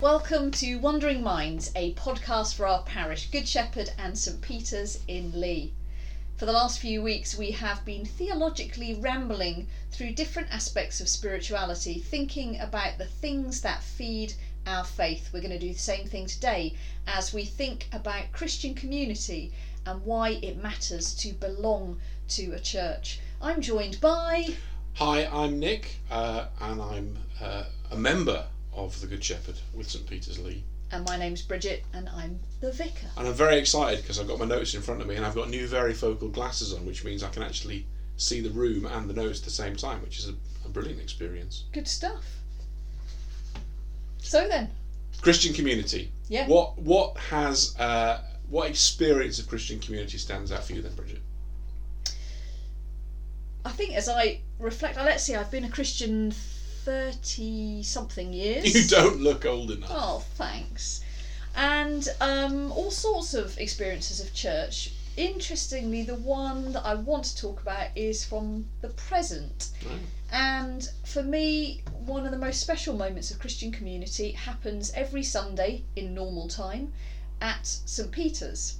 Welcome to Wondering Minds, a podcast for our parish, Good Shepherd and St Peter's in Lee. For the last few weeks, we have been theologically rambling through different aspects of spirituality, thinking about the things that feed our faith. We're going to do the same thing today as we think about Christian community and why it matters to belong to a church. I'm joined by. Hi, I'm Nick, uh, and I'm uh, a member of the Good Shepherd with St Peter's Lee. And my name's Bridget, and I'm the vicar. And I'm very excited because I've got my notes in front of me, and I've got new varifocal glasses on, which means I can actually see the room and the notes at the same time, which is a, a brilliant experience. Good stuff. So then, Christian community. Yeah. What what has uh, what experience of Christian community stands out for you then, Bridget? I think as I reflect, uh, let's see, I've been a Christian 30 something years. You don't look old enough. Oh, thanks. And um, all sorts of experiences of church. Interestingly, the one that I want to talk about is from the present. And for me, one of the most special moments of Christian community happens every Sunday in normal time at St. Peter's.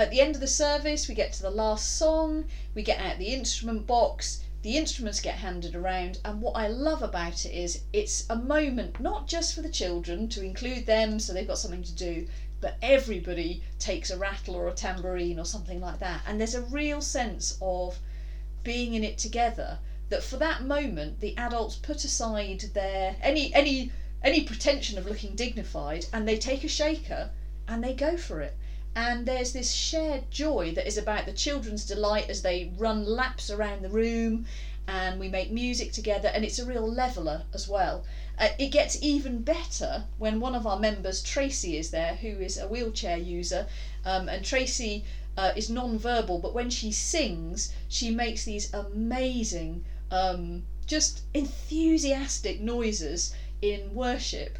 At the end of the service, we get to the last song, we get out the instrument box, the instruments get handed around, and what I love about it is it's a moment not just for the children to include them so they've got something to do, but everybody takes a rattle or a tambourine or something like that. And there's a real sense of being in it together that for that moment the adults put aside their any any any pretension of looking dignified and they take a shaker and they go for it and there's this shared joy that is about the children's delight as they run laps around the room and we make music together and it's a real leveler as well. Uh, it gets even better when one of our members tracy is there who is a wheelchair user um, and tracy uh, is non-verbal but when she sings she makes these amazing um, just enthusiastic noises in worship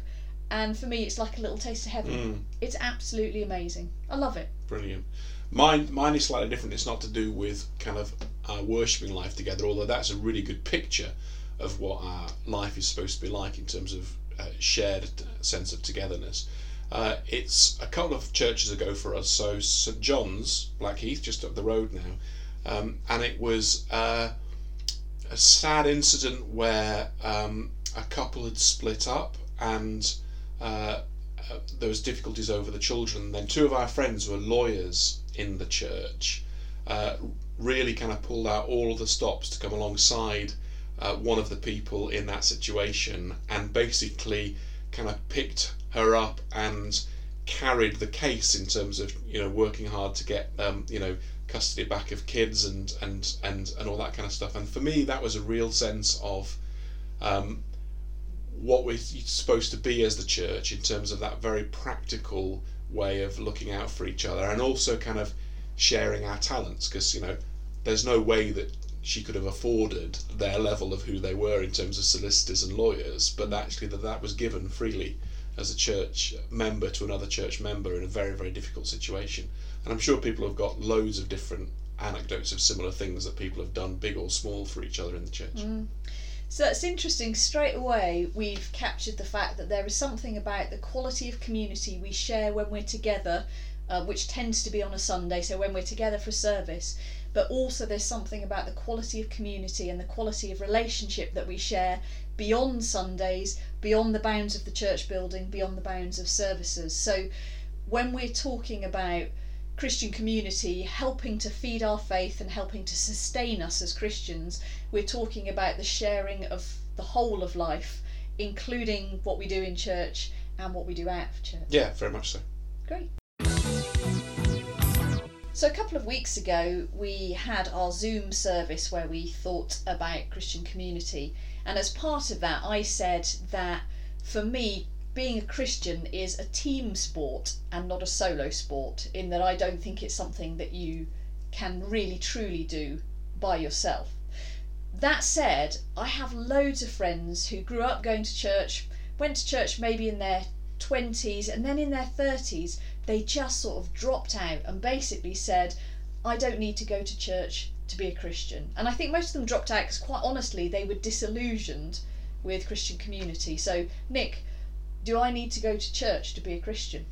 and for me it's like a little taste of heaven Mm. it's absolutely amazing i love it Brilliant. Mine, mine is slightly different. It's not to do with kind of our worshipping life together, although that's a really good picture of what our life is supposed to be like in terms of uh, shared sense of togetherness. Uh, it's a couple of churches ago for us. So St John's, Blackheath, just up the road now, um, and it was uh, a sad incident where um, a couple had split up and. Uh, uh, was difficulties over the children. Then two of our friends were lawyers in the church. Uh, really kind of pulled out all of the stops to come alongside uh, one of the people in that situation and basically kind of picked her up and carried the case in terms of you know working hard to get um, you know custody back of kids and and and and all that kind of stuff. And for me, that was a real sense of um, what we're supposed to be as the church in terms of that very practical way of looking out for each other and also kind of sharing our talents because you know there's no way that she could have afforded their level of who they were in terms of solicitors and lawyers but actually that that was given freely as a church member to another church member in a very very difficult situation. And i'm sure people have got loads of different anecdotes of similar things that people have done big or small for each other in the church mm. So that's interesting. Straight away, we've captured the fact that there is something about the quality of community we share when we're together, uh, which tends to be on a Sunday, so when we're together for service. But also, there's something about the quality of community and the quality of relationship that we share beyond Sundays, beyond the bounds of the church building, beyond the bounds of services. So, when we're talking about Christian community helping to feed our faith and helping to sustain us as Christians, we're talking about the sharing of the whole of life, including what we do in church and what we do out of church. yeah very much so Great. So, a couple of weeks ago, we had our Zoom service where we thought about Christian community. And as part of that, I said that for me, being a Christian is a team sport and not a solo sport, in that I don't think it's something that you can really truly do by yourself. That said, I have loads of friends who grew up going to church, went to church maybe in their 20s, and then in their 30s, they just sort of dropped out and basically said, I don't need to go to church to be a Christian. And I think most of them dropped out because, quite honestly, they were disillusioned with Christian community. So, Nick, do I need to go to church to be a Christian?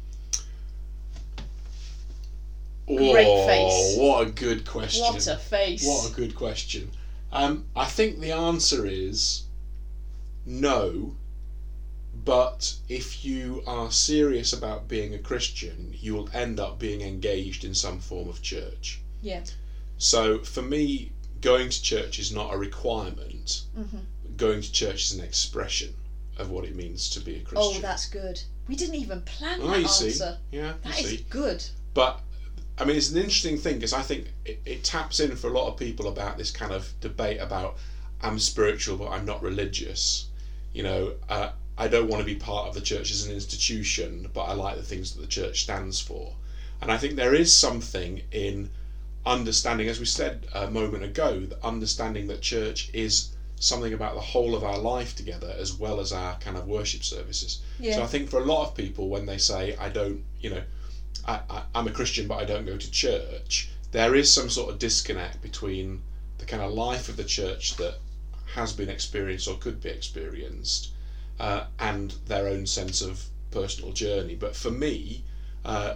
Great face. What a good question. What a face. What a good question. Um, I think the answer is no, but if you are serious about being a Christian, you will end up being engaged in some form of church. Yeah. So for me, going to church is not a requirement. Mhm. Going to church is an expression of what it means to be a Christian. Oh, that's good. We didn't even plan Oh, that you see. answer. Yeah, you That is see. good. But I mean, it's an interesting thing because I think it, it taps in for a lot of people about this kind of debate about I'm spiritual but I'm not religious. You know, uh, I don't want to be part of the church as an institution, but I like the things that the church stands for. And I think there is something in understanding, as we said a moment ago, that understanding that church is something about the whole of our life together as well as our kind of worship services. Yeah. So I think for a lot of people, when they say, I don't, you know, I, I, I'm a Christian but I don't go to church, there is some sort of disconnect between the kind of life of the church that has been experienced or could be experienced uh, and their own sense of personal journey. But for me, uh,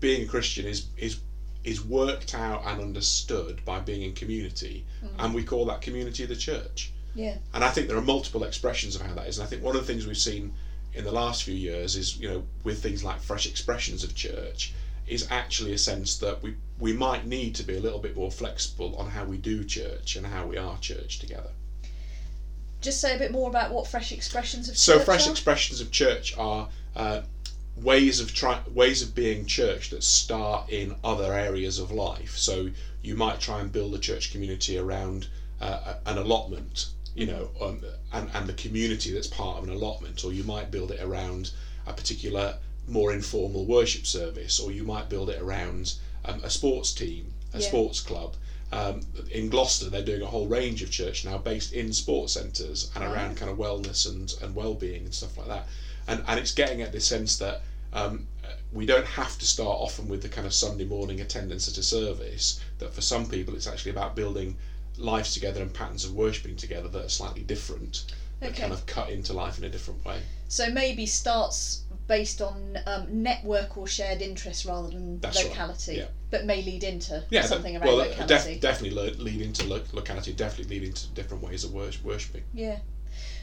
being a Christian is, is is worked out and understood by being in community, and we call that community the church. Yeah. And I think there are multiple expressions of how that is. And I think one of the things we've seen in the last few years is, you know, with things like fresh expressions of church, is actually a sense that we, we might need to be a little bit more flexible on how we do church and how we are church together. Just say a bit more about what fresh expressions of So fresh are. expressions of church are uh, ways of try ways of being church that start in other areas of life. So you might try and build a church community around uh, an allotment, you know, um, and and the community that's part of an allotment, or you might build it around a particular more informal worship service, or you might build it around um, a sports team, a Yeah. sports club. Um, in Gloucester, they're doing a whole range of church now based in sports centres and around kind of wellness and, and well-being and stuff like that. And and it's getting at this sense that um, we don't have to start often with the kind of Sunday morning attendance at a service. That for some people, it's actually about building lives together and patterns of worshipping together that are slightly different, that Okay. kind of cut into life in a different way. So maybe starts based on um, network or shared interests rather than That's right, locality, yeah. but may lead into Yeah, something that, around well, locality. def- definitely lo- lead into lo- locality, definitely lead into different ways of wors- worshipping. Yeah.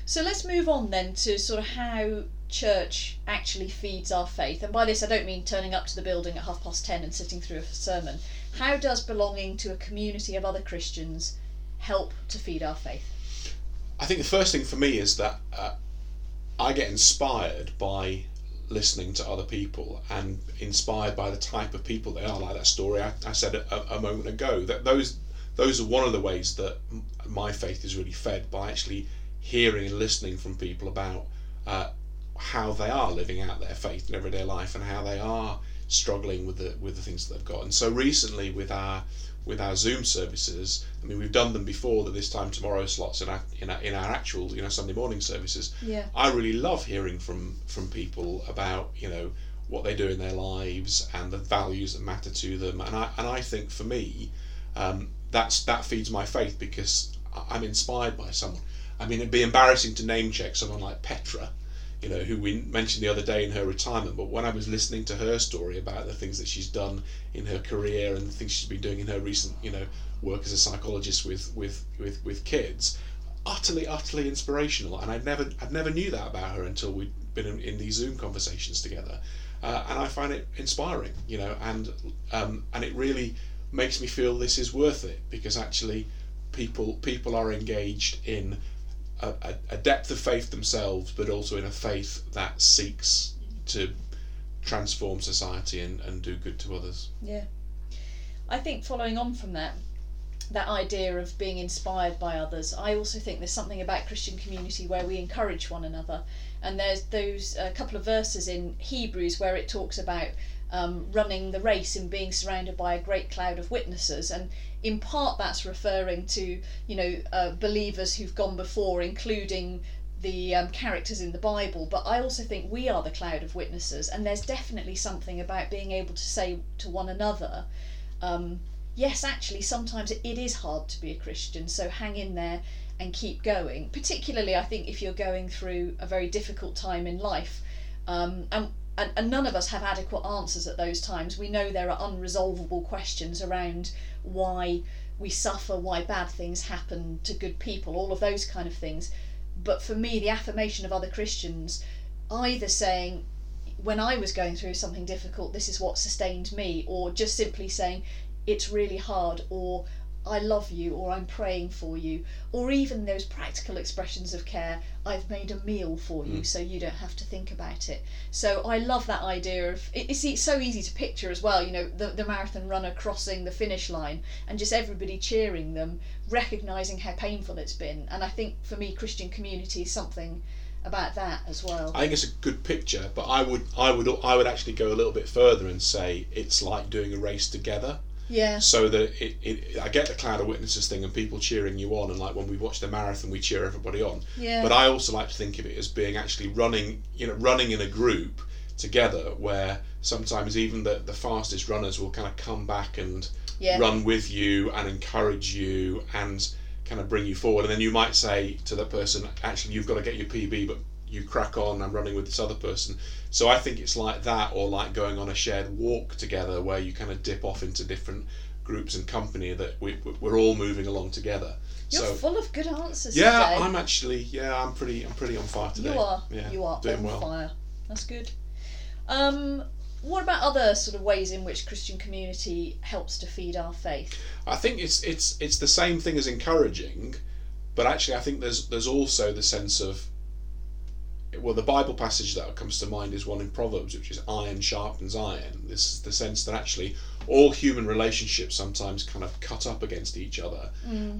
So let's move on then to sort of how church actually feeds our faith. And by this, I don't mean turning up to the building at half past ten and sitting through a sermon. How does belonging to a community of other Christians help to feed our faith? I think the first thing for me is that uh, I get inspired by listening to other people and inspired by the type of people they are. Like that story I, I said a, a moment ago. That those those are one of the ways that my faith is really fed by actually hearing and listening from people about uh, how they are living out their faith in everyday life and how they are struggling with the with the things that they've got. And so recently with our with our Zoom services, I mean we've done them before the this time tomorrow slots in our in our, in our actual you know Sunday morning services. Yeah. I really love hearing from from people about you know what they do in their lives and the values that matter to them. And I and I think for me, um, that's that feeds my faith because I'm inspired by someone. I mean, it'd be embarrassing to name check someone like Petra, you know, who we mentioned the other day in her retirement. But when I was listening to her story about the things that she's done in her career and the things she's been doing in her recent, you know, work as a psychologist with with with, with kids, utterly utterly inspirational. And I never I'd never knew that about her until we'd been in, in these Zoom conversations together. Uh, and I find it inspiring, you know, and um, and it really makes me feel this is worth it because actually people people are engaged in a, a, a depth of faith themselves, but also in a faith that seeks to transform society and, and do good to others. Yeah. I think following on from that, that idea of being inspired by others, I also think there's something about Christian community where we encourage one another. And there's those a couple of verses in Hebrews where it talks about um, running the race and being surrounded by a great cloud of witnesses. And in part, that's referring to you know uh, believers who've gone before, including the um, characters in the Bible, but I also think we are the cloud of witnesses, and there's definitely something about being able to say to one another, um, yes, actually, sometimes it, is hard to be a Christian, so hang in there and keep going. Particularly, I think, if you're going through a very difficult time in life. Um, and, and, and none of us have adequate answers at those times. We know there are unresolvable questions around why we suffer, why bad things happen to good people, all of those kind of things. But for me, the affirmation of other Christians, either saying, when I was going through something difficult, this is what sustained me, or just simply saying, it's really hard, or I love you, or I'm praying for you, or even those practical expressions of care, I've made a meal for you Mm. so you don't have to think about it. So I love that idea of it- it's, it's so easy to picture as well, you know, the, the marathon runner crossing the finish line and just everybody cheering them, recognizing how painful it's been. And I think for me, Christian community is something about that as well. I think it's a good picture, but I would I would I would actually go a little bit further and say it's like doing a race together. Yeah, So that it, it I get the cloud of witnesses thing and people cheering you on, and like when we watch the marathon, we cheer everybody on. yeah, But I also like to think of it as being actually running, you know, running in a group together, where sometimes even the the fastest runners will kind of come back and yeah, run with you and encourage you and kind of bring you forward. And then you might say to that person, actually, you've got to get your PB, but you crack on. I'm running with this other person. So I think it's like that, or like going on a shared walk together, where you kind of dip off into different groups and company that we, we're all moving along together. You're so full of good answers yeah, today. I'm actually yeah, I'm pretty I'm pretty on fire today. You are. Yeah, you are doing on well. fire. That's good. Um, what about other sort of ways in which Christian community helps to feed our faith? I think it's it's it's the same thing as encouraging, but actually I think there's there's also the sense of well the Bible passage that comes to mind is one in Proverbs which is iron sharpens iron. This is the sense that actually all human relationships sometimes kind of cut up against each other,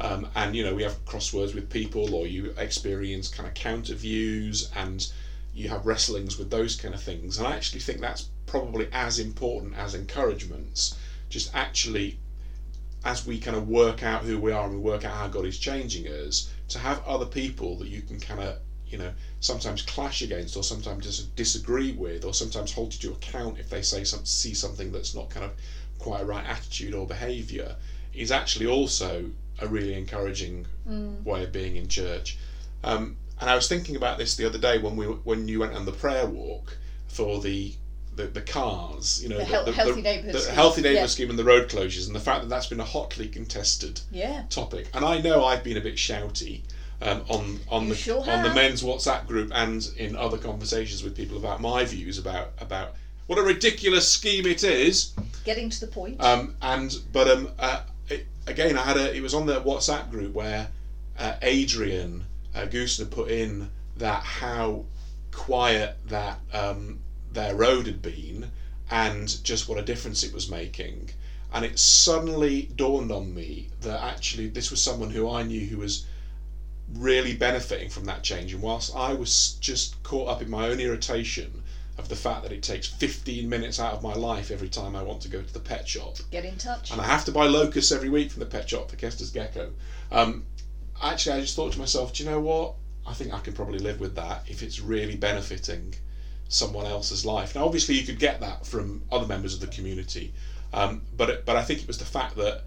um, and you know we have crosswords with people or you experience kind of counter views and you have wrestlings with those kind of things, and I actually think that's probably as important as encouragements. Just actually as we kind of work out who we are and we work out how God is changing us, to have other people that you can kind of, you know, sometimes clash against or sometimes disagree with or sometimes hold you to account if they say some, see something that's not kind of quite right attitude or behaviour is actually also a really encouraging way of being in church. Um, and I was thinking about this the other day when we when you went on the prayer walk for the the, the cars, you know, The hel- healthy neighbourhood the scheme. healthy neighbourhood Yeah. scheme and the road closures, and the fact that that's been a hotly contested Yeah. topic. And I know I've been a bit shouty um, on on You the sure on the men's WhatsApp group and in other conversations with people about my views about about what a ridiculous scheme it is. Getting to the point. Um, and but um, uh, it, again, I had a. It was on the WhatsApp group where uh, Adrian uh, Goosner put in that how quiet that um, their road had been, and just what a difference it was making. And it suddenly dawned on me that actually this was someone who I knew who was really benefiting from that change. And whilst I was just caught up in my own irritation of the fact that it takes 15 minutes out of my life every time I want to go to the pet shop, Get in touch. and I have to buy locusts every week from the pet shop for Kester's gecko. Um, actually, I just thought to myself, do you know what? I think I can probably live with that if it's really benefiting someone else's life. Now, obviously, you could get that from other members of the community, um, but it, but I think it was the fact that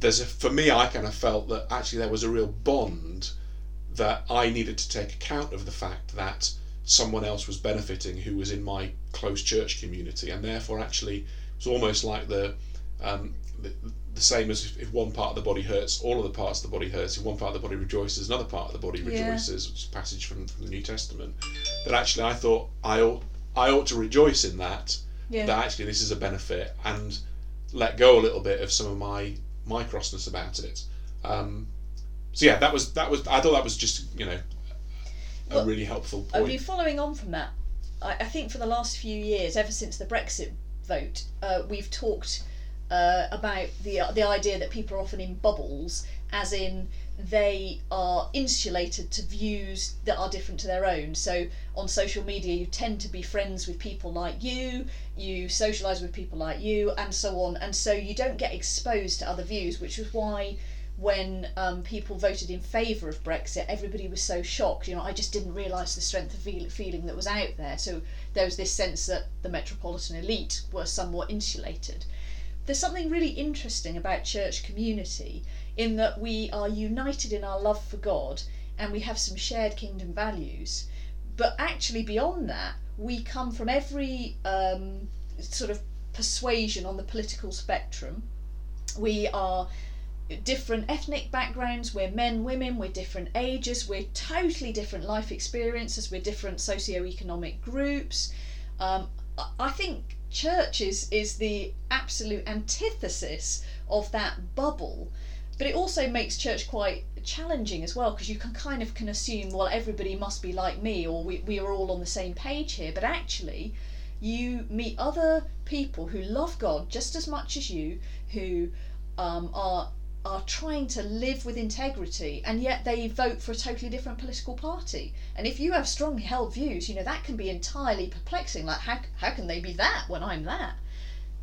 there's a for me, I kind of felt that actually there was a real bond that I needed to take account of the fact that someone else was benefiting who was in my close church community, and therefore actually it was almost like the um, the, the same as if, if one part of the body hurts, all of the parts of the body hurts. If one part of the body rejoices, another part of the body Yeah. rejoices. Which is a passage from, from the New Testament. That actually I thought I ought I ought to rejoice in that. Yeah. That actually this is a benefit and let go a little bit of some of my my crossness about it. Um, so yeah, that was that was I thought that was just you know a Well, really helpful point. mean, following on from that, I, I think for the last few years, ever since the Brexit vote, uh, we've talked uh, about the the idea that people are often in bubbles, as in they are insulated to views that are different to their own. So on social media, you tend to be friends with people like you, you socialise with people like you, and so on, and so you don't get exposed to other views, which was why when um, people voted in favour of Brexit, everybody was so shocked. You know, I just didn't realise the strength of feel- feeling that was out there. So there was this sense that the metropolitan elite were somewhat insulated. There's something really interesting about church community in that we are united in our love for God and we have some shared kingdom values. But actually, beyond that, we come from every um, sort of persuasion on the political spectrum. We are different ethnic backgrounds, we're men, women, we're different ages, we're totally different life experiences, we're different socio-economic groups. Um, I think church is, is the absolute antithesis of that bubble. But it also makes church quite challenging as well because you can kind of can assume well everybody must be like me or we, we are all on the same page here. But actually you meet other people who love god just as much as you who um, are are trying to live with integrity and yet they vote for a totally different political party. And if you have strongly held views you know that can be entirely perplexing. Like how, how can they be that when i'm that?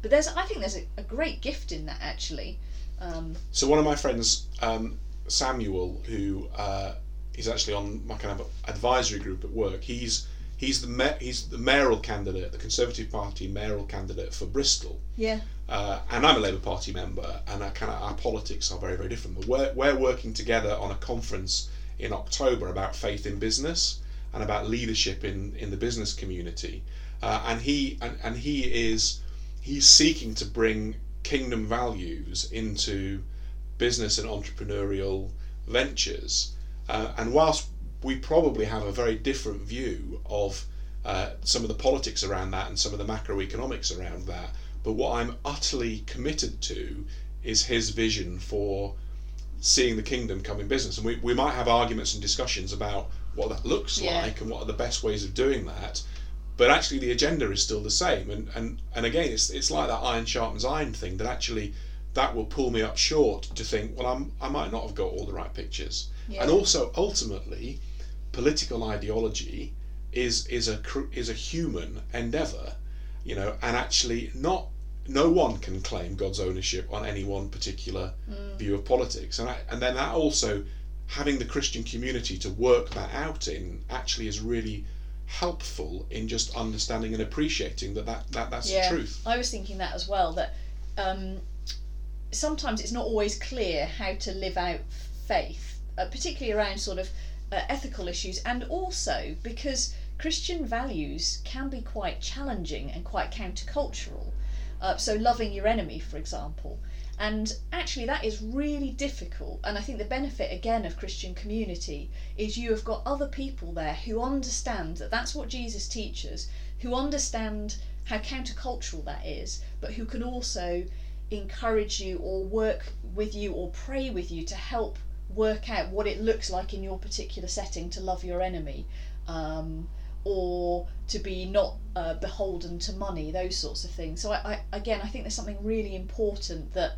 But there's i think there's a, a great gift in that actually. Um, so one of my friends, um, Samuel, who uh, is actually on my kind of advisory group at work, he's he's the ma- he's the mayoral candidate, the Conservative Party mayoral candidate for Bristol. Yeah. Uh, and I'm a Labour Party member, and our kind of our politics are very very different. But we're we're working together on a conference in October about faith in business and about leadership in in the business community. Uh, and he and, and he is he's seeking to bring kingdom values into business and entrepreneurial ventures. Uh, and whilst we probably have a very different view of uh, some of the politics around that and some of the macroeconomics around that, but what I'm utterly committed to is his vision for seeing the kingdom come in business. And we, we might have arguments and discussions about what that looks yeah. like and what are the best ways of doing that but actually the agenda is still the same and and and again it's it's like that iron sharpens iron thing that actually that will pull me up short to think well I'm I might not have got all the right pictures yeah. and also ultimately political ideology is is a is a human endeavor you know and actually not no one can claim God's ownership on any one particular mm. view of politics and I, and then that also having the Christian community to work that out in actually is really helpful in just understanding and appreciating that, that, that that's yeah, the truth. I was thinking that as well, that um, sometimes it's not always clear how to live out faith, uh, particularly around sort of uh, ethical issues, and also because Christian values can be quite challenging and quite countercultural. Uh, so, loving your enemy, for example. And actually, that is really difficult. And I think the benefit, again, of Christian community is you have got other people there who understand that that's what Jesus teaches, who understand how countercultural that is, but who can also encourage you or work with you or pray with you to help work out what it looks like in your particular setting to love your enemy. Um, or to be not uh, beholden to money, those sorts of things. So I, I, again, I think there's something really important that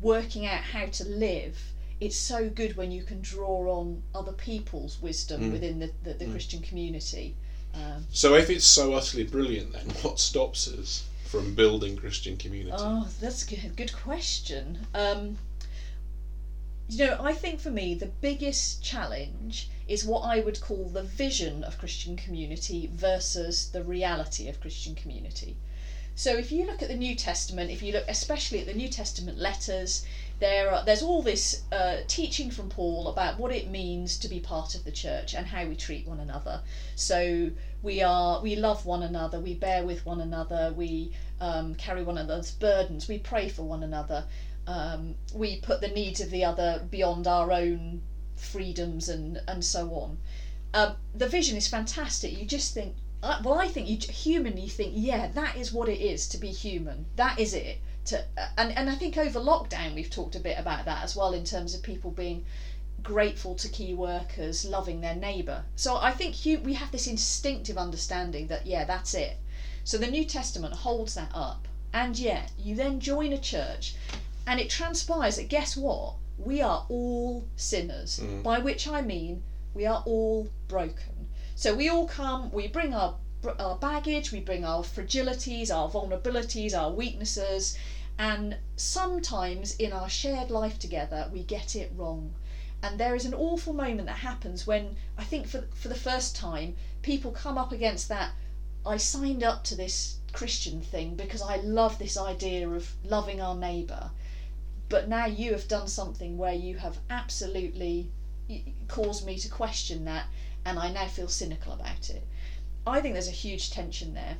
working out how to live. It's so good when you can draw on other people's wisdom mm. within the, the, the mm. Christian community. Um, so if it's so utterly brilliant, then what stops us from building Christian community? Oh, that's a good, good question. Um, you know, I think for me the biggest challenge is what I would call the vision of Christian community versus the reality of Christian community. So if you look at the New Testament, if you look especially at the New Testament letters, there are, there's all this uh, teaching from Paul about what it means to be part of the church and how we treat one another. So we are we love one another, we bear with one another, we um, carry one another's burdens, we pray for one another, um, we put the needs of the other beyond our own freedoms and and so on. Um, the vision is fantastic. You just think, uh, well, I think you humanly think, yeah, that is what it is to be human. That is it. To uh, and and I think over lockdown we've talked a bit about that as well in terms of people being grateful to key workers, loving their neighbour. So I think we have this instinctive understanding that yeah, that's it. So the New Testament holds that up, and yet you then join a church, and it transpires that guess what? we are all sinners, mm. by which I mean we are all broken. So we all come, we bring our our baggage, we bring our fragilities, our vulnerabilities, our weaknesses, and sometimes in our shared life together we get it wrong. And there is an awful moment that happens when I think for for the first time people come up against that I signed up to this Christian thing because I love this idea of loving our neighbour, but now you have done something where you have absolutely caused me to question that, and I now feel cynical about it. I think there's a huge tension there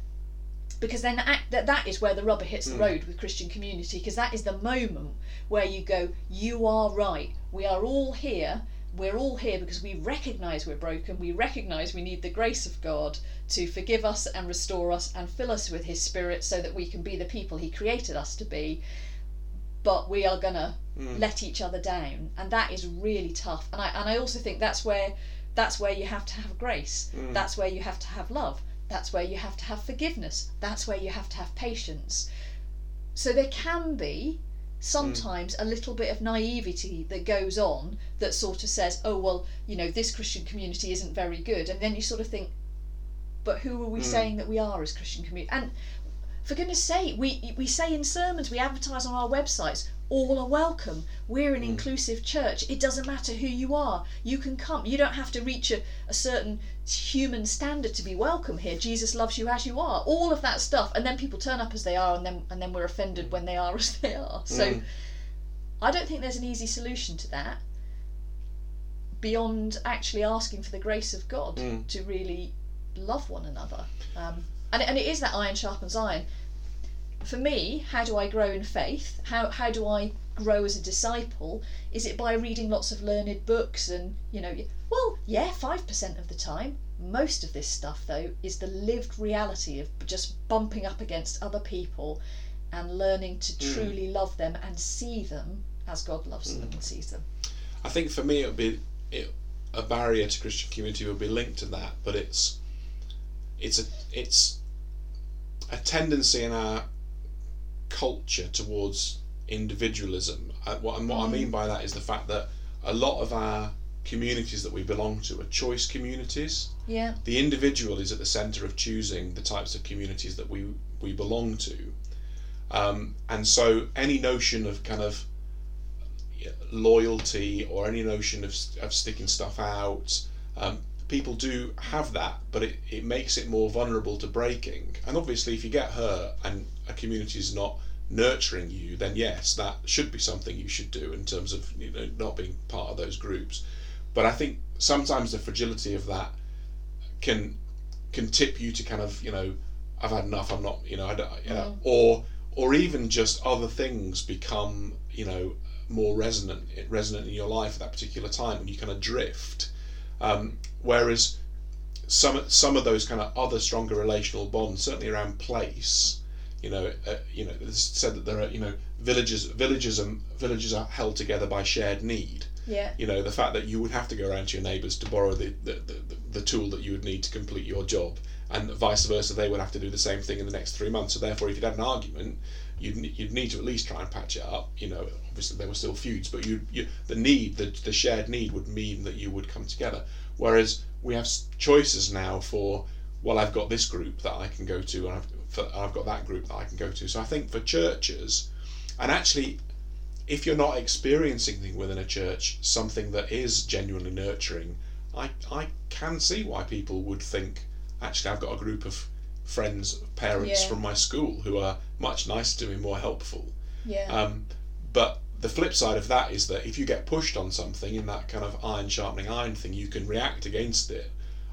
because then that, that is where the rubber hits the Mm. road with Christian community because that is the moment where you go, you are right. We are all here. We're all here because we recognise we're broken. We recognise we need the grace of God to forgive us and restore us and fill us with His Spirit so that we can be the people He created us to be. But we are gonna Mm. let each other down, and that is really tough. And I and I also think that's where that's where you have to have grace. Mm. That's where you have to have love. That's where you have to have forgiveness. That's where you have to have patience. So there can be sometimes a little bit of naivety that goes on that sort of says, oh, well, you know, this Christian community isn't very good. And then you sort of think, but who are we Mm. saying that we are as Christian community? And for goodness sake, we, we say in sermons, we advertise on our websites, all are welcome. We're an Mm. inclusive church. It doesn't matter who you are. You can come. You don't have to reach a, a certain human standard to be welcome here. Jesus loves you as you are. All of that stuff. And then people turn up as they are and then and then we're offended when they are as they are. So Mm. I don't think there's an easy solution to that beyond actually asking for the grace of God Mm. to really love one another. Um, and, and it is that iron sharpens iron. For me, how do I grow in faith? How, how do I grow as a disciple? Is it by reading lots of learned books and, you know, well, yeah, 5% of the time. Most of this stuff, though, is the lived reality of just bumping up against other people and learning to Mm. truly love them and see them as God loves them and sees them. I think for me it would be it, a barrier to Christian community would be linked to that, but it's it's a it's a tendency in our culture towards individualism. Uh, what and what I Mm. mean by that is the fact that a lot of our communities that we belong to are choice communities. Yeah. The individual is at the centre of choosing the types of communities that we we belong to, um, and so any notion of kind of loyalty or any notion of, of sticking stuff out. Um, people do have that, but it, it makes it more vulnerable to breaking. And obviously, if you get hurt and a community is not nurturing you, then yes, that should be something you should do in terms of you know not being part of those groups. But I think sometimes the fragility of that can can tip you to kind of you know I've had enough. I'm not you know I don't, you know or or even just other things become you know more resonant resonant in your life at that particular time and you kind of drift um, whereas some some of those kind of other stronger relational bonds certainly around place you know uh, you know it's said that there are you know villages villages and villages are held together by shared need. Yeah. you know the fact that you would have to go around to your neighbours to borrow the, the, the, the tool that you would need to complete your job and vice versa they would have to do the same thing in the next three months. So therefore if you'd had an argument you'd, you'd need to at least try and patch it up. You know obviously there were still feuds but you, you the need the, the shared need would mean that you would come together whereas we have choices now for well I've got this group that I can go to and I've, for, I've got that group that I can go to so I think for churches and actually if you're not experiencing within a church something that is genuinely nurturing, I I can see why people would think actually I've got a group of friends, parents Yeah. from my school who are much nicer to me, more helpful. Yeah. Um, but the flip side of that is that if you get pushed on something in that kind of iron sharpening iron thing, you can react against it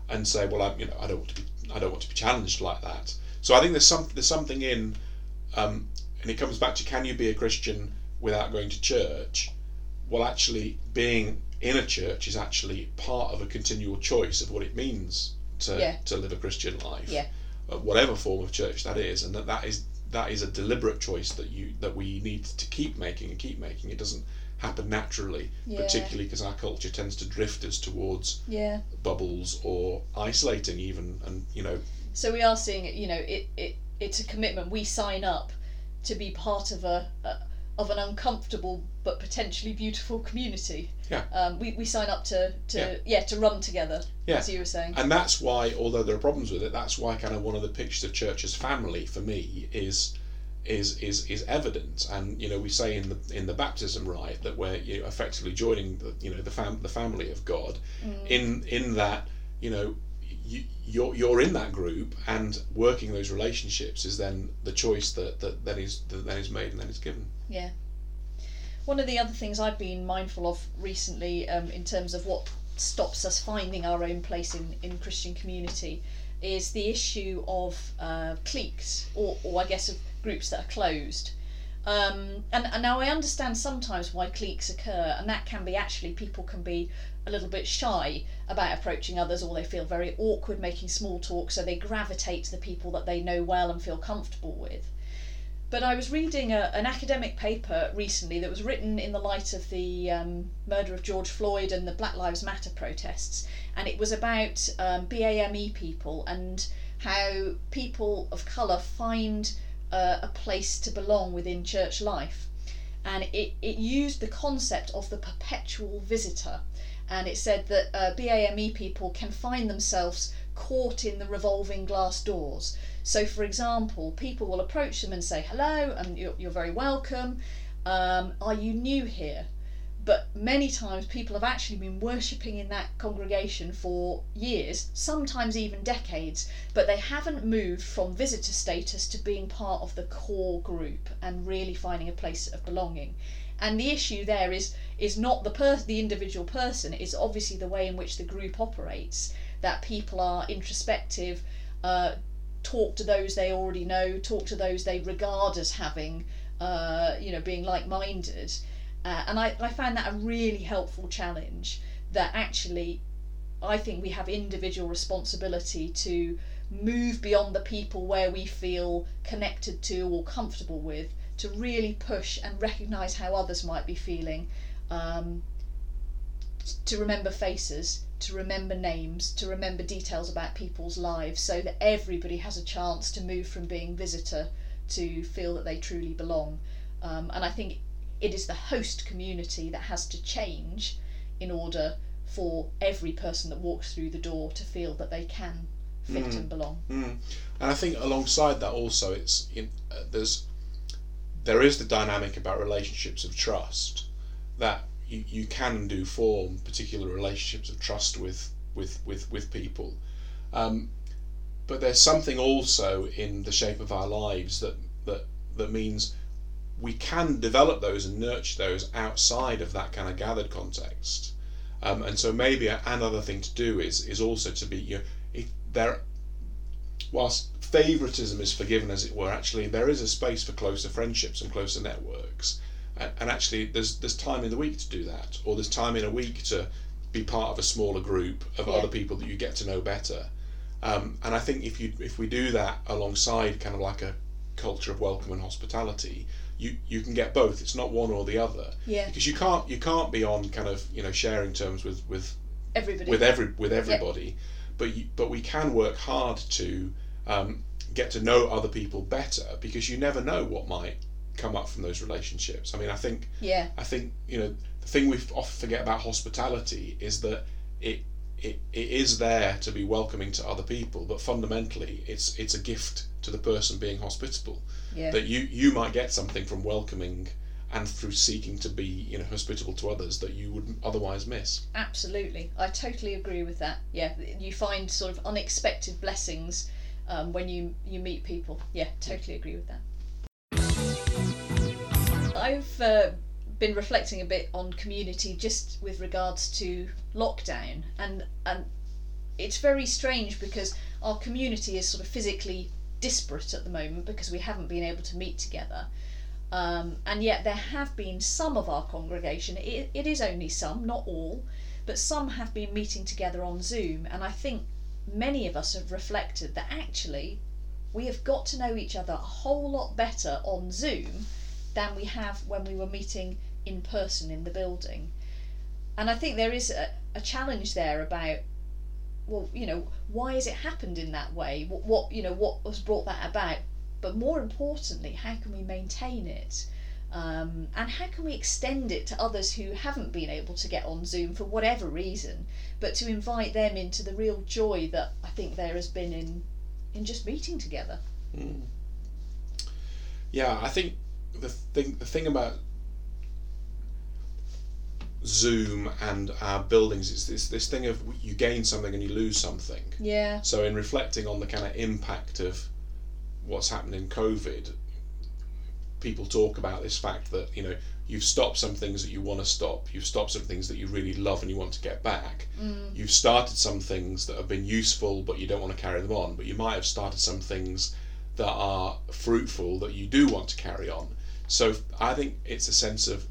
and say, well, I, you know, I don't want to be, I don't want to be challenged like that. So I think there's some, there's something in, um, and it comes back to can you be a Christian without going to church? Well, actually, being in a church is actually part of a continual choice of what it means to Yeah. to live a Christian life, Yeah. uh, whatever form of church that is, and that that is that is a deliberate choice that you that we need to keep making and keep making. It doesn't happen naturally, Yeah. particularly because our culture tends to drift us towards yeah. bubbles or isolating even, and you know, So we are seeing it. You know, it, it it's a commitment. We sign up to be part of a, a of an uncomfortable but potentially beautiful community. Yeah. Um, we, we sign up to to Yeah. yeah, to run together. Yeah. As you were saying. and that's why, although there are problems with it, that's why kind of one of the pictures of church as family for me is is is is evident. And you know, we say in the in the baptism rite that we're you know, effectively joining the you know the fam the family of God. Mm. In in that you know you, you're you're in that group and working those relationships is then the choice that that then is that then is made and then is given. Yeah. One of the other things I've been mindful of recently, um, in terms of what stops us finding our own place in in Christian community, is the issue of uh, cliques, or, or I guess of groups that are closed. Um, and, and now I understand sometimes why cliques occur, and that can be actually people can be a little bit shy about approaching others, or they feel very awkward making small talk, so they gravitate to the people that they know well and feel comfortable with. But I was reading a, an academic paper recently that was written in the light of the um, murder of George Floyd and the Black Lives Matter protests, and it was about um, BAME people and how people of colour find uh, a place to belong within church life. And it, it used the concept of the perpetual visitor. And it said that uh, BAME people can find themselves caught in the revolving glass doors. So, for example, people will approach them and say, Hello, and you're, you're very welcome. Um, are you new here? But many times people have actually been worshipping in that congregation for years, sometimes even decades, but they haven't moved from visitor status to being part of the core group and really finding a place of belonging. And the issue there is is not the per- the individual person, it's obviously the way in which the group operates. That people are introspective, uh, talk to those they already know, talk to those they regard as having, uh, you know, being like minded. Uh, and I, I found that a really helpful challenge that actually I think we have individual responsibility to move beyond the people where we feel connected to or comfortable with to really push and recognize how others might be feeling um, to remember faces to remember names to remember details about people's lives so that everybody has a chance to move from being visitor to feel that they truly belong. Um, and i think it is the host community that has to change in order for every person that walks through the door to feel that they can fit Mm. and belong. Mm. And I think alongside that also, it's in, uh, there's there is the dynamic about relationships of trust that you, you can do form particular relationships of trust with with with with people. Um, but there's something also in the shape of our lives that that that means we can develop those and nurture those outside of that kind of gathered context. Um, and so maybe a- another thing to do is is also to be you know, if there whilst favoritism is forgiven as it were actually there is a space for closer friendships and closer networks and, and actually there's there's time in the week to do that or there's time in a week to be part of a smaller group of Yeah. other people that you get to know better um, and I think if you if we do that alongside kind of like a culture of welcome and hospitality you you can get both. It's not one or the other. Yeah, because you can't you can't be on kind of you know sharing terms with with everybody. with every with everybody. But you, but we can work hard to um, get to know other people better because you never know what might come up from those relationships. I mean I think yeah, I think you know the thing we often forget about hospitality is that it it, it is there to be welcoming to other people but fundamentally it's it's a gift to the person being hospitable yeah. that you you might get something from welcoming and through seeking to be you know hospitable to others that you would otherwise miss Absolutely, I totally agree with that. Yeah, you find sort of unexpected blessings um, when you you meet people. Yeah, totally agree with that. I've uh, been reflecting a bit on community just with regards to lockdown, and and it's very strange because our community is sort of physically disparate at the moment because we haven't been able to meet together. Um, and yet there have been some of our congregation, it, it is only some, not all, but some have been meeting together on Zoom, and I think many of us have reflected that actually we have got to know each other a whole lot better on Zoom than we have when we were meeting in person in the building. And I think there is a, a challenge there about well, you know, why has it happened in that way? What, what you know, what has brought that about? But more importantly, how can we maintain it? Um, and how can we extend it to others who haven't been able to get on Zoom for whatever reason, but to invite them into the real joy that I think there has been in in just meeting together. Mm. Yeah, I think the thing the thing about Zoom and our buildings, it's this this thing of you gain something and you lose something. Yeah. So in reflecting on the kind of impact of what's happened in COVID, people talk about this fact that you know you've stopped some things that you want to stop, you've stopped some things that you really love and you want to get back. Mm. You've started some things that have been useful but you don't want to carry them on, but you might have started some things that are fruitful that you do want to carry on. So I think it's a sense of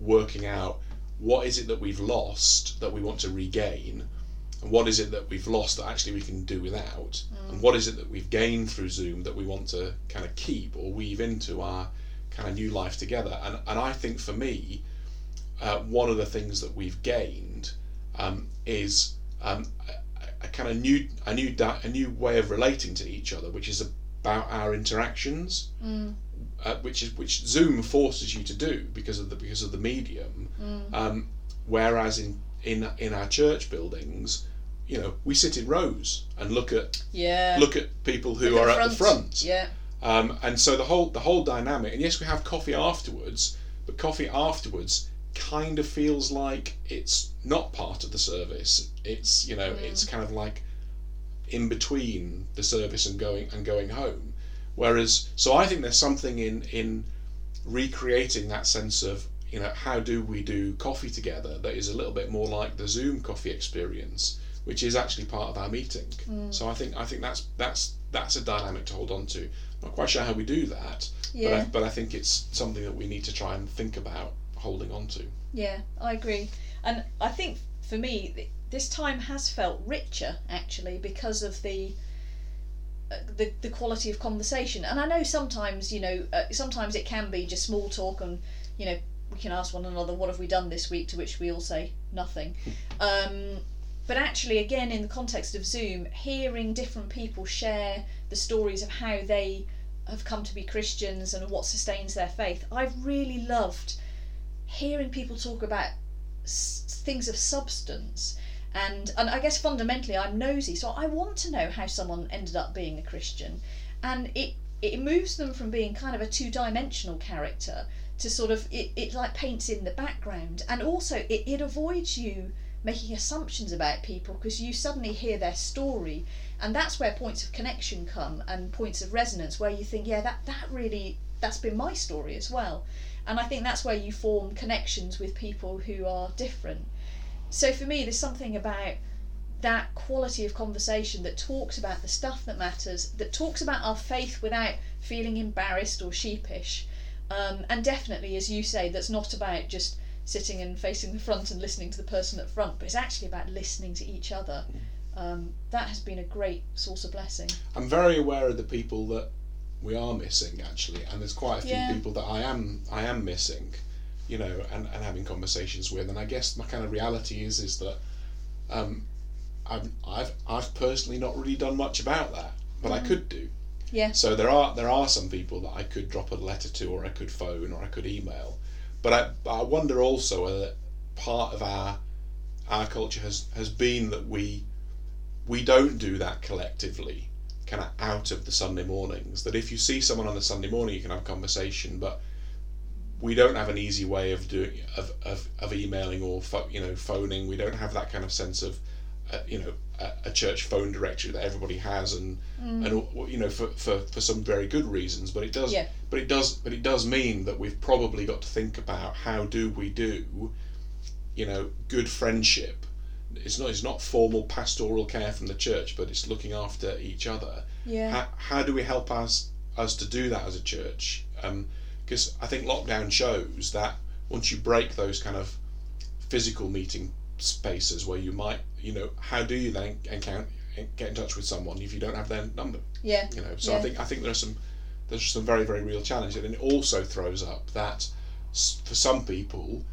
working out what is it that we've lost that we want to regain? And what is it that we've lost that actually we can do without? And what is it that we've gained through zoom that we want to kind of keep or weave into our kind of new life together? And, and i think for me uh, one of the things that we've gained um, is um, a, a kind of new a new da- a new way of relating to each other which is about our interactions. Mm. Uh, which is which Zoom forces you to do because of the because of the medium. Mm. Um, whereas in in in our church buildings, you know, we sit in rows and look at Yeah. look at people who Look are at the front. Yeah. Um, and so the whole the whole dynamic. And yes, we have coffee afterwards, but coffee afterwards kind of feels like it's not part of the service. It's you know, it's kind of like in between the service and going and going home. Whereas, so I think there's something in in recreating that sense of you know how do we do coffee together that is a little bit more like the Zoom coffee experience, which is actually part of our meeting. Mm. So I think I think that's that's that's a dynamic to hold on to. I'm Not quite sure how we do that, but I, but I think it's something that we need to try and think about holding on to. Yeah, I agree. And I think for me, this time has felt richer actually because of the the, the quality of conversation. And I know sometimes, you know, uh, sometimes it can be just small talk and, you know, we can ask one another, what have we done this week? To which we all say nothing. Um, but actually, again, in the context of Zoom, hearing different people share the stories of how they have come to be Christians and what sustains their faith, I've really loved hearing people talk about s- things of substance and and I guess fundamentally I'm nosy so I want to know how someone ended up being a Christian. And it it moves them from being kind of a two-dimensional character to sort of it, it like paints in the background. And also it, it avoids you making assumptions about people because you suddenly hear their story. And that's where points of connection come and points of resonance where you think yeah that that really that's been my story as well. And I think that's where you form connections with people who are different. So for me, there's something about that quality of conversation that talks about the stuff that matters, that talks about our faith without feeling embarrassed or sheepish, um, and definitely, as you say, that's not about just sitting and facing the front and listening to the person at front, but it's actually about listening to each other. Um, that has been a great source of blessing. I'm very aware of the people that we are missing actually, and there's quite a few Yeah. people that I am I am missing, you know, and, and having conversations with. And I guess my kind of reality is is that um, I've I've I've personally not really done much about that, but I could do. Yeah. So there are there are some people that I could drop a letter to, or I could phone, or I could email. But I but I wonder also whether part of our our culture has has been that we we don't do that collectively kind of out of the Sunday mornings. That if you see someone on the Sunday morning, you can have a conversation, but we don't have an easy way of doing of, of, of emailing or pho- you know phoning. We don't have that kind of sense of uh, you know a, a church phone directory that everybody has, and and you know for, for, for some very good reasons. But it does Yeah. but it does but it does mean that we've probably got to think about how do we do you know good friendship it's not it's not formal pastoral care from the church but it's looking after each other Yeah. how, how do we help us us to do that as a church because I think lockdown shows that once you break those kind of physical meeting spaces where you might you know how do you then encounter get in touch with someone if you don't have their number? Yeah. you know so I think I think there's some there's some very very real challenges and it also throws up that for some people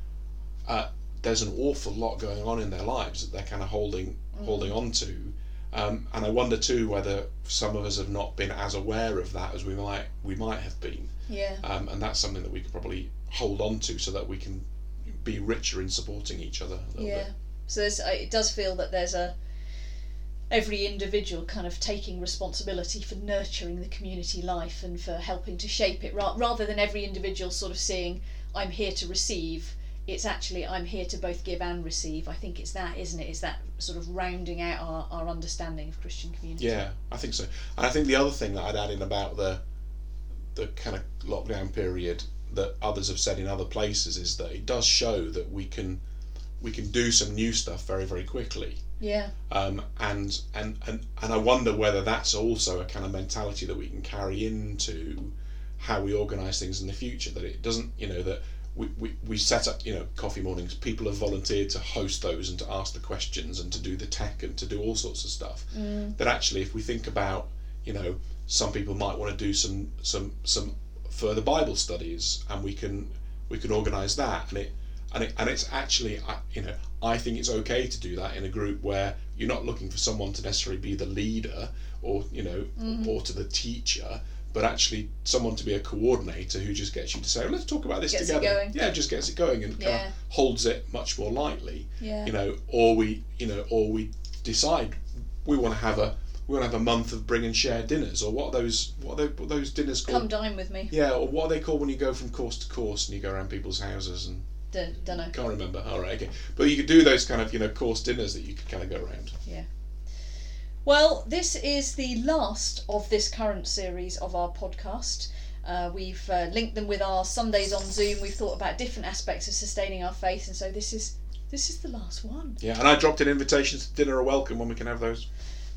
uh, there's an awful lot going on in their lives that they're kind of holding holding on to um, and I wonder too whether some of us have not been as aware of that as we might we might have been Yeah. um, and that's something that we could probably hold on to so that we can be richer in supporting each other Yeah. bit So there's, uh, it does feel that there's a every individual kind of taking responsibility for nurturing the community life and for helping to shape it, ra- rather than every individual sort of seeing I'm here to receive. It's actually I'm here to both give and receive. I think it's that, isn't it? It's that sort of rounding out our, our understanding of Christian community. Yeah, I think so. And I think the other thing that I'd add in about the the kind of lockdown period that others have said in other places is that it does show that we can we can do some new stuff very very quickly. Yeah. Um, and, and and and I wonder whether that's also a kind of mentality that we can carry into how we organise things in the future. That it doesn't, you know, that we, we, we set up, you know, coffee mornings. People have volunteered to host those and to ask the questions and to do the tech and to do all sorts of stuff. Mm. That actually, if we think about, you know, some people might want to do some some some further Bible studies, and we can we can organise that, and it and it, and it's actually you know I think it's okay to do that in a group where you're not looking for someone to necessarily be the leader or you know or to the teacher but actually someone to be a coordinator who just gets you to say well, let's talk about this Gets it together going. yeah just gets it going and kind of holds it much more lightly Yeah. you know or we you know or we decide we want to have a we want to have a month of bring and share dinners or what are those what are, they, what those dinners called Come dine with me. yeah or what are they called when you go from course to course and you go around people's houses and Don't, don't know. can't remember. All right, okay. But you could do those kind of you know course dinners that you could kind of go around. Well, this is the last of this current series of our podcast. Uh, we've uh, linked them with our Sundays on Zoom. We've thought about different aspects of sustaining our faith, and so this is this is the last one. Yeah, and I dropped in invitations to dinner are welcome when we can have those.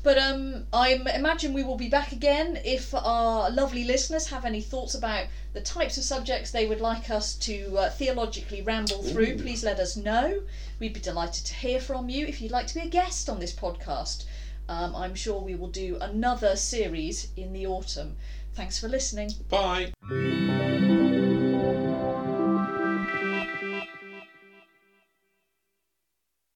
But um, I imagine we will be back again. If our lovely listeners have any thoughts about the types of subjects they would like us to uh, theologically ramble through, Ooh. please let us know. We'd be delighted to hear from you. If you'd like to be a guest on this podcast, um, I'm sure we will do another series in the autumn. Thanks for listening. Bye.